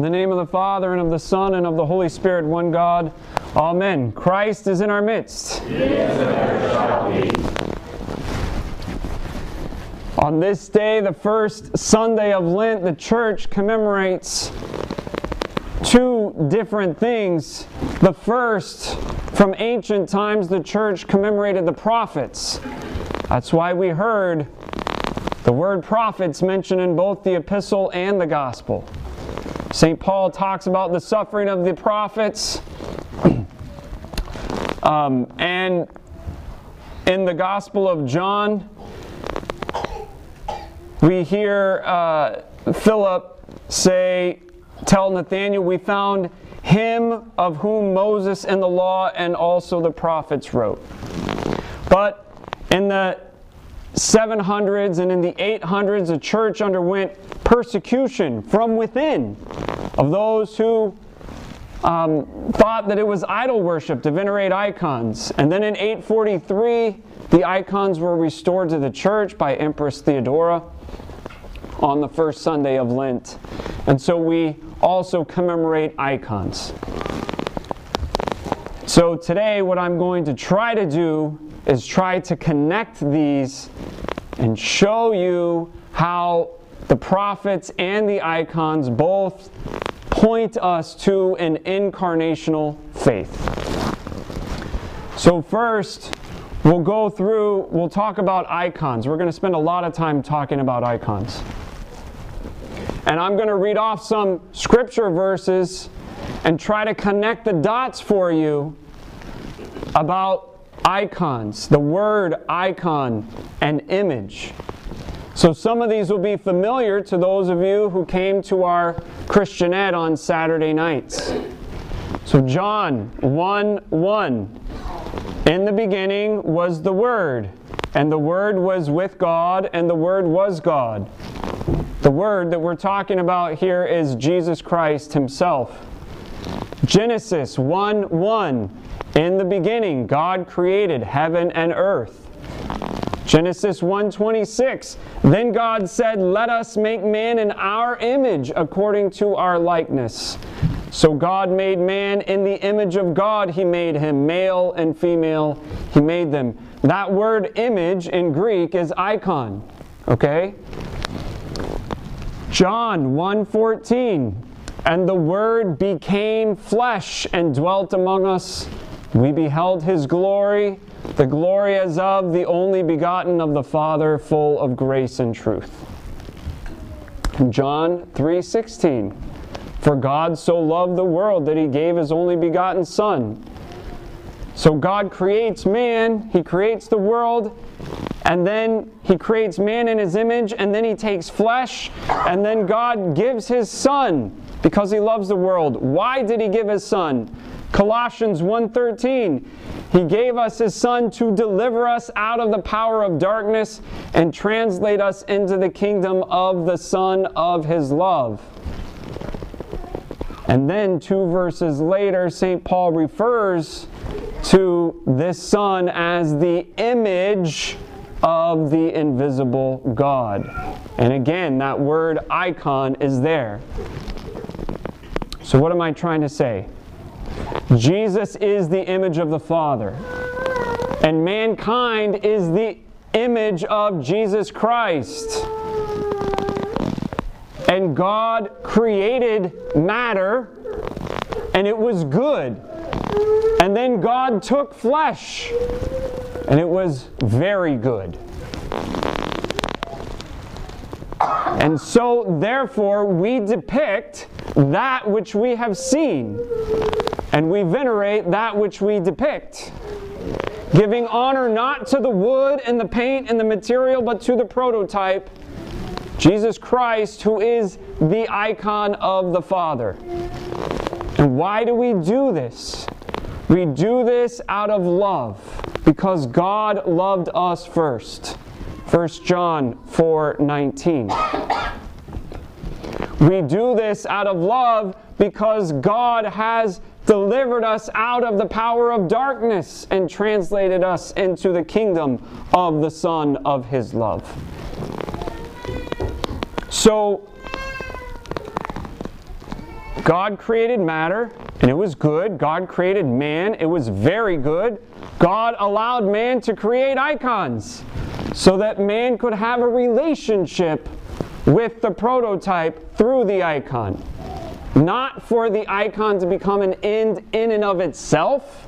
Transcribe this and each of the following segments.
In the name of the Father, and of the Son, and of the Holy Spirit, one God. Amen. Christ is in our midst. On this day, the first Sunday of Lent, the church commemorates two different things. The first, from ancient times, the church commemorated the prophets. That's why we heard the word prophets mentioned in both the epistle and the gospel. St. Paul talks about the suffering of the prophets. um, and in the Gospel of John, we hear uh, Philip say, Tell Nathanael, we found him of whom Moses and the law and also the prophets wrote. But in the 700s and in the 800s, the church underwent persecution from within of those who um, thought that it was idol worship to venerate icons. And then in 843, the icons were restored to the church by Empress Theodora on the first Sunday of Lent. And so we also commemorate icons. So today, what I'm going to try to do is try to connect these and show you how the prophets and the icons both point us to an incarnational faith. So, first, we'll go through, we'll talk about icons. We're going to spend a lot of time talking about icons. And I'm going to read off some scripture verses and try to connect the dots for you about icons, the word icon and image. So some of these will be familiar to those of you who came to our Christian Ed on Saturday nights. So John 1 1. In the beginning was the Word, and the Word was with God, and the Word was God. The Word that we're talking about here is Jesus Christ Himself. Genesis 1 1. In the beginning, God created heaven and earth. Genesis 1:26 Then God said, "Let us make man in our image according to our likeness." So God made man in the image of God he made him male and female he made them. That word image in Greek is icon, okay? John 1:14 And the word became flesh and dwelt among us. We beheld his glory the glory as of the only begotten of the Father, full of grace and truth. John 3:16 For God so loved the world that he gave his only begotten son. So God creates man, he creates the world, and then he creates man in his image, and then he takes flesh, and then God gives his son because he loves the world. Why did he give his son? Colossians 1:13 He gave us his son to deliver us out of the power of darkness and translate us into the kingdom of the son of his love. And then two verses later St. Paul refers to this son as the image of the invisible God. And again, that word icon is there. So, what am I trying to say? Jesus is the image of the Father, and mankind is the image of Jesus Christ. And God created matter, and it was good. And then God took flesh, and it was very good. And so, therefore, we depict that which we have seen and we venerate that which we depict, giving honor not to the wood and the paint and the material, but to the prototype, Jesus Christ, who is the icon of the Father. And why do we do this? We do this out of love, because God loved us first. 1 John 4 19. We do this out of love because God has delivered us out of the power of darkness and translated us into the kingdom of the Son of His love. So, God created matter, and it was good. God created man, it was very good. God allowed man to create icons so that man could have a relationship with the prototype through the icon. Not for the icon to become an end in and of itself,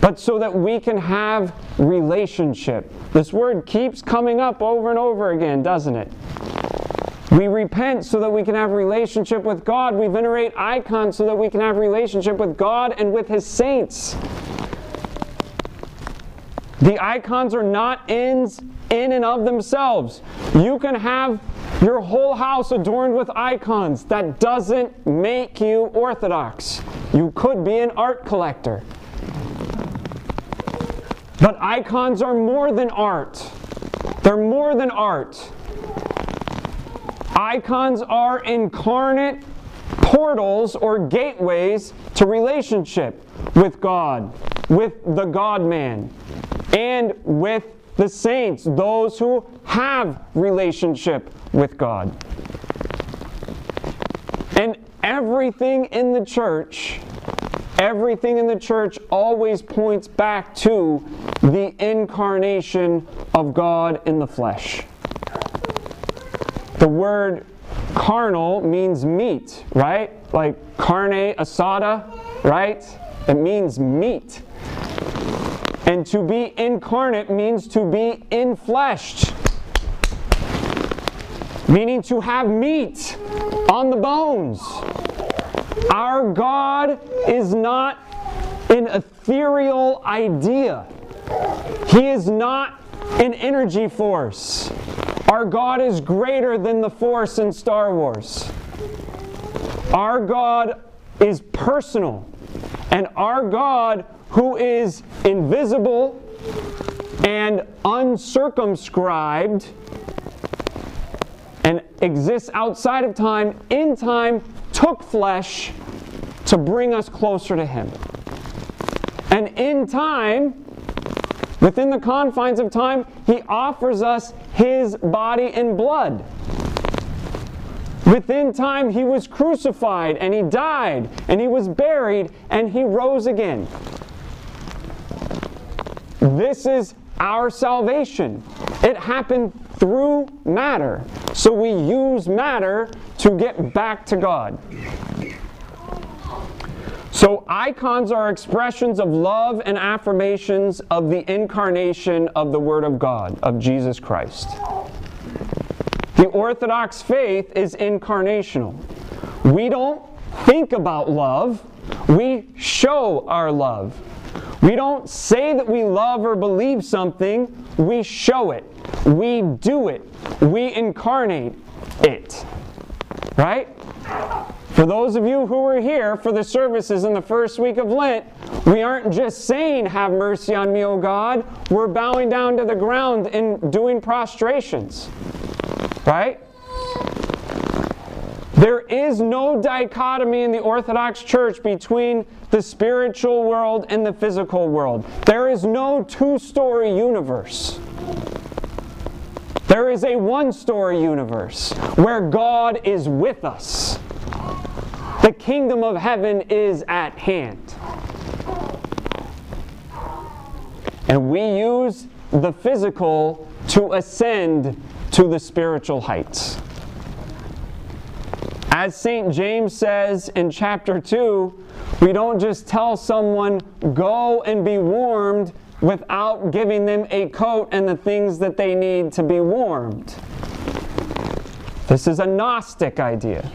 but so that we can have relationship. This word keeps coming up over and over again, doesn't it? We repent so that we can have relationship with God. We venerate icons so that we can have relationship with God and with his saints. The icons are not ends in and of themselves. You can have your whole house adorned with icons. That doesn't make you orthodox. You could be an art collector. But icons are more than art. They're more than art. Icons are incarnate portals or gateways to relationship with God, with the God man, and with the saints, those who have relationship with God. And everything in the church everything in the church always points back to the incarnation of God in the flesh. The word carnal means meat, right? Like carne asada, right? It means meat. And to be incarnate means to be infleshed, meaning to have meat on the bones. Our God is not an ethereal idea. He is not an energy force. Our God is greater than the force in Star Wars. Our God is personal. And our God, who is invisible and uncircumscribed and exists outside of time, in time, took flesh to bring us closer to Him. And in time, within the confines of time, He offers us His body and blood. Within time, He was crucified and He died and He was buried and He rose again. This is our salvation. It happened through matter. So we use matter to get back to God. So, icons are expressions of love and affirmations of the incarnation of the Word of God, of Jesus Christ. Orthodox faith is incarnational. We don't think about love, we show our love. We don't say that we love or believe something, we show it. We do it. We incarnate it. Right? For those of you who were here for the services in the first week of Lent, we aren't just saying, Have mercy on me, O God. We're bowing down to the ground and doing prostrations. Right? There is no dichotomy in the Orthodox Church between the spiritual world and the physical world. There is no two story universe. There is a one story universe where God is with us. The kingdom of heaven is at hand. And we use the physical to ascend to the spiritual heights. As St. James says in chapter 2, we don't just tell someone, go and be warmed without giving them a coat and the things that they need to be warmed. This is a Gnostic idea.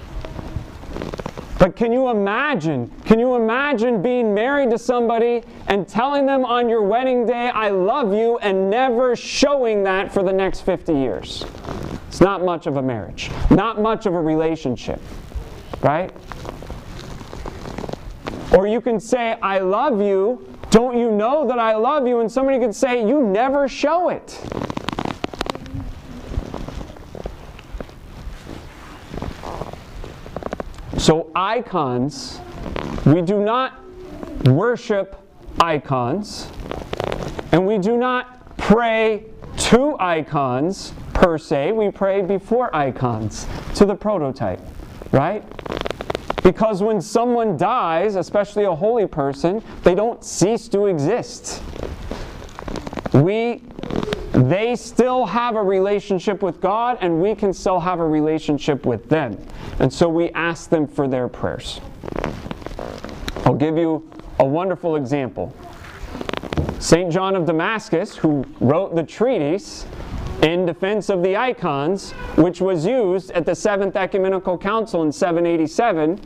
But can you imagine? Can you imagine being married to somebody and telling them on your wedding day, I love you, and never showing that for the next 50 years? It's not much of a marriage, not much of a relationship, right? Or you can say, I love you, don't you know that I love you? And somebody could say, You never show it. So, icons, we do not worship icons, and we do not pray to icons per se. We pray before icons, to the prototype, right? Because when someone dies, especially a holy person, they don't cease to exist. We they still have a relationship with God and we can still have a relationship with them. And so we ask them for their prayers. I'll give you a wonderful example. St. John of Damascus, who wrote the treatise in defense of the icons, which was used at the Seventh Ecumenical Council in 787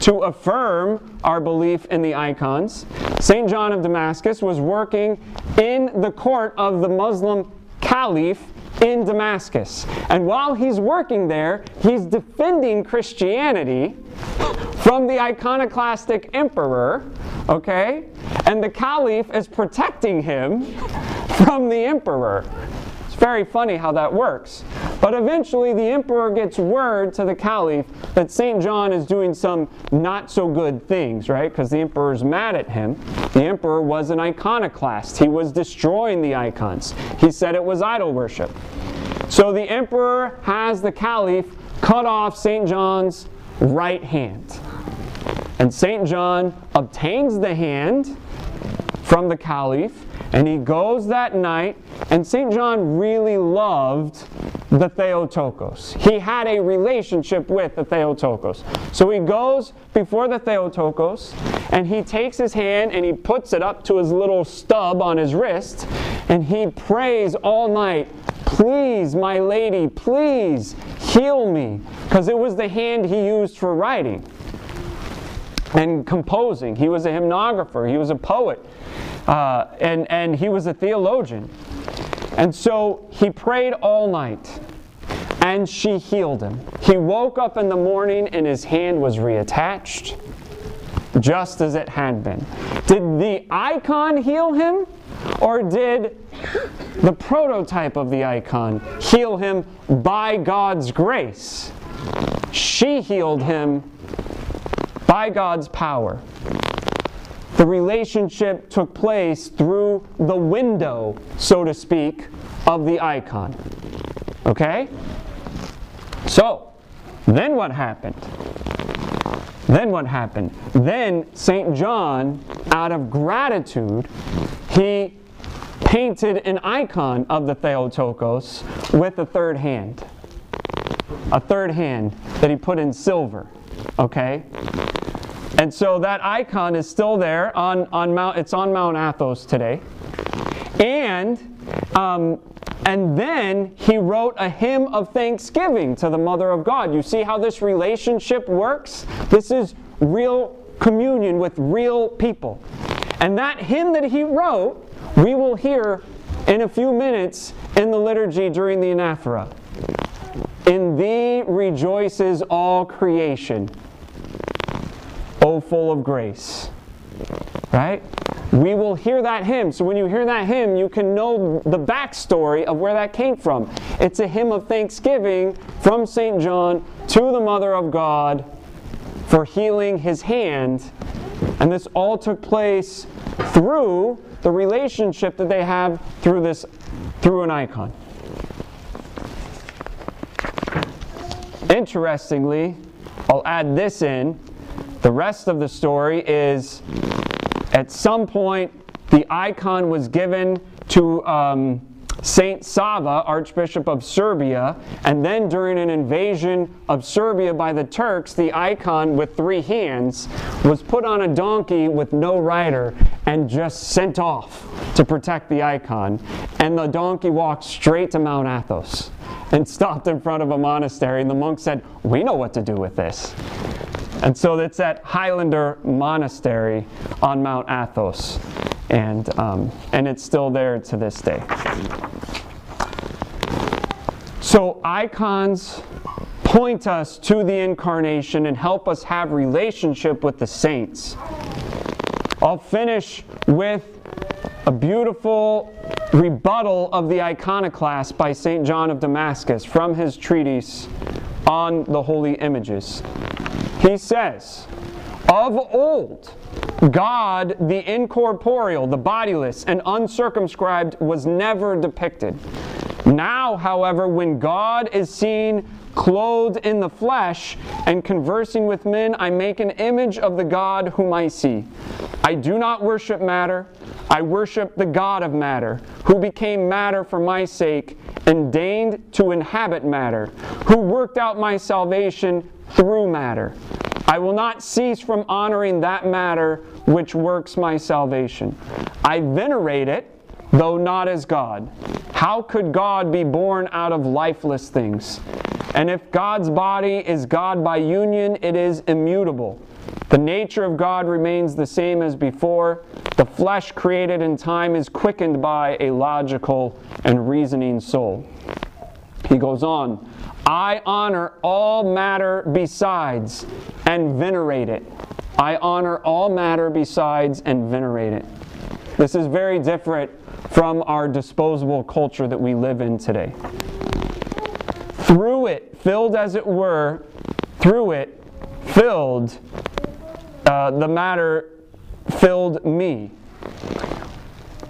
to affirm our belief in the icons. St. John of Damascus was working in the court of the Muslim caliph in Damascus. And while he's working there, he's defending Christianity from the iconoclastic emperor, okay? And the caliph is protecting him from the emperor It's very funny how that works. But eventually, the emperor gets word to the caliph that St. John is doing some not so good things, right? Because the emperor's mad at him. The emperor was an iconoclast, he was destroying the icons. He said it was idol worship. So the emperor has the caliph cut off St. John's right hand. And St. John obtains the hand from the caliph and he goes that night, and St. John really loved the Theotokos. He had a relationship with the Theotokos. So he goes before the Theotokos, and he takes his hand and he puts it up to his little stub on his wrist, and he prays all night, Please, my lady, please heal me. Because it was the hand he used for writing and composing. He was a hymnographer, he was a poet. Uh, and, and he was a theologian. And so he prayed all night, and she healed him. He woke up in the morning, and his hand was reattached, just as it had been. Did the icon heal him, or did the prototype of the icon heal him by God's grace? She healed him by God's power. The relationship took place through the window, so to speak, of the icon. Okay? So, then what happened? Then what happened? Then St. John, out of gratitude, he painted an icon of the Theotokos with a third hand. A third hand that he put in silver. Okay? And so that icon is still there on, on Mount, it's on Mount Athos today. And, um, and then he wrote a hymn of thanksgiving to the Mother of God. You see how this relationship works? This is real communion with real people. And that hymn that he wrote, we will hear in a few minutes in the liturgy during the anaphora. In thee rejoices all creation. Full of grace. Right? We will hear that hymn. So when you hear that hymn, you can know the backstory of where that came from. It's a hymn of thanksgiving from St. John to the Mother of God for healing his hand. And this all took place through the relationship that they have through this through an icon. Interestingly, I'll add this in the rest of the story is at some point the icon was given to um, Saint Sava, Archbishop of Serbia, and then during an invasion of Serbia by the Turks, the icon with three hands was put on a donkey with no rider and just sent off to protect the icon. And the donkey walked straight to Mount Athos and stopped in front of a monastery. And the monk said, We know what to do with this. And so it's at Hilandar Monastery on Mount Athos. And, um, and it's still there to this day. So icons point us to the incarnation and help us have relationship with the saints. I'll finish with a beautiful rebuttal of the iconoclast by St. John of Damascus from his treatise on the holy images. He says, Of old, God, the incorporeal, the bodiless, and uncircumscribed, was never depicted. Now, however, when God is seen clothed in the flesh, and conversing with men, I make an image of the God whom I see. I do not worship matter, I worship the God of matter, who became matter for my sake, and deigned to inhabit matter, who worked out my salvation through matter. I will not cease from honoring that matter which works my salvation. I venerate it, though not as God. How could God be born out of lifeless things? And if God's body is God by union, it is immutable. The nature of God remains the same as before. The flesh created in time is quickened by a logical and reasoning soul. He goes on, I honor all matter besides and venerate it. I honor all matter besides and venerate it. This is very different from our disposable culture that we live in today. Through it, filled as it were, through it, filled, uh, the matter filled me.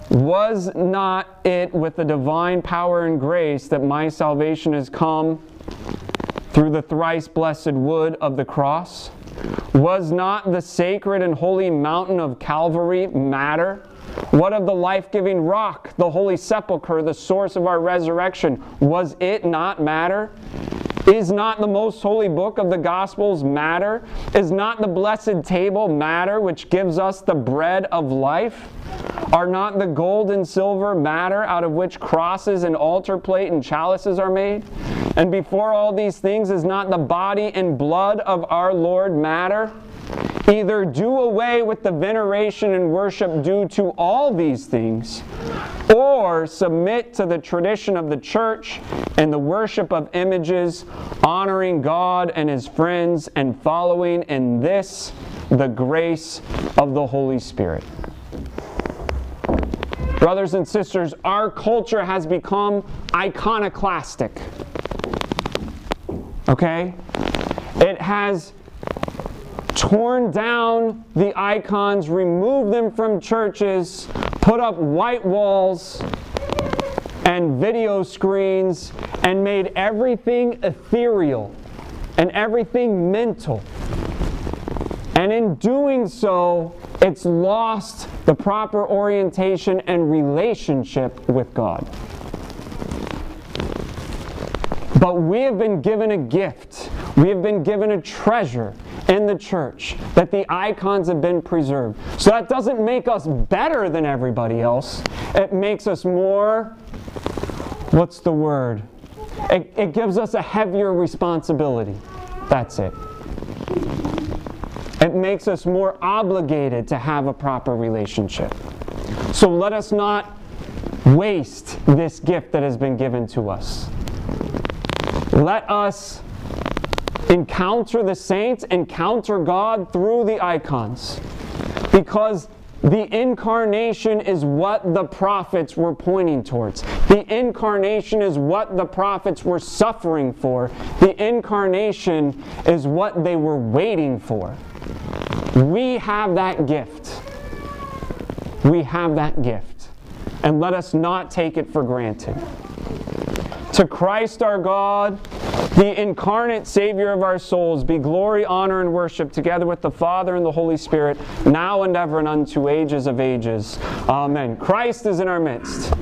Was not it with the divine power and grace that my salvation has come through the thrice blessed wood of the cross? Was not the sacred and holy mountain of Calvary matter? What of the life giving rock, the holy sepulchre, the source of our resurrection? Was it not matter? Is not the most holy book of the Gospels matter? Is not the blessed table matter, which gives us the bread of life? Are not the gold and silver matter out of which crosses and altar plate and chalices are made? And before all these things, is not the body and blood of our Lord matter? Either do away with the veneration and worship due to all these things, or submit to the tradition of the church and the worship of images, honoring God and His friends, and following in this the grace of the Holy Spirit. Brothers and sisters, our culture has become iconoclastic. Okay? It has torn down the icons, removed them from churches, put up white walls and video screens, and made everything ethereal and everything mental. And in doing so, it's lost the proper orientation and relationship with God. But we have been given a gift. We have been given a treasure in the church that the icons have been preserved. So that doesn't make us better than everybody else. It makes us more, what's the word? It, it gives us a heavier responsibility. That's it. It makes us more obligated to have a proper relationship. So let us not waste this gift that has been given to us. Let us encounter the saints, encounter God through the icons. Because the incarnation is what the prophets were pointing towards. The incarnation is what the prophets were suffering for. The incarnation is what they were waiting for. We have that gift. We have that gift. And let us not take it for granted. To Christ our God, the incarnate Savior of our souls, be glory, honor, and worship together with the Father and the Holy Spirit, now and ever and unto ages of ages. Amen. Christ is in our midst.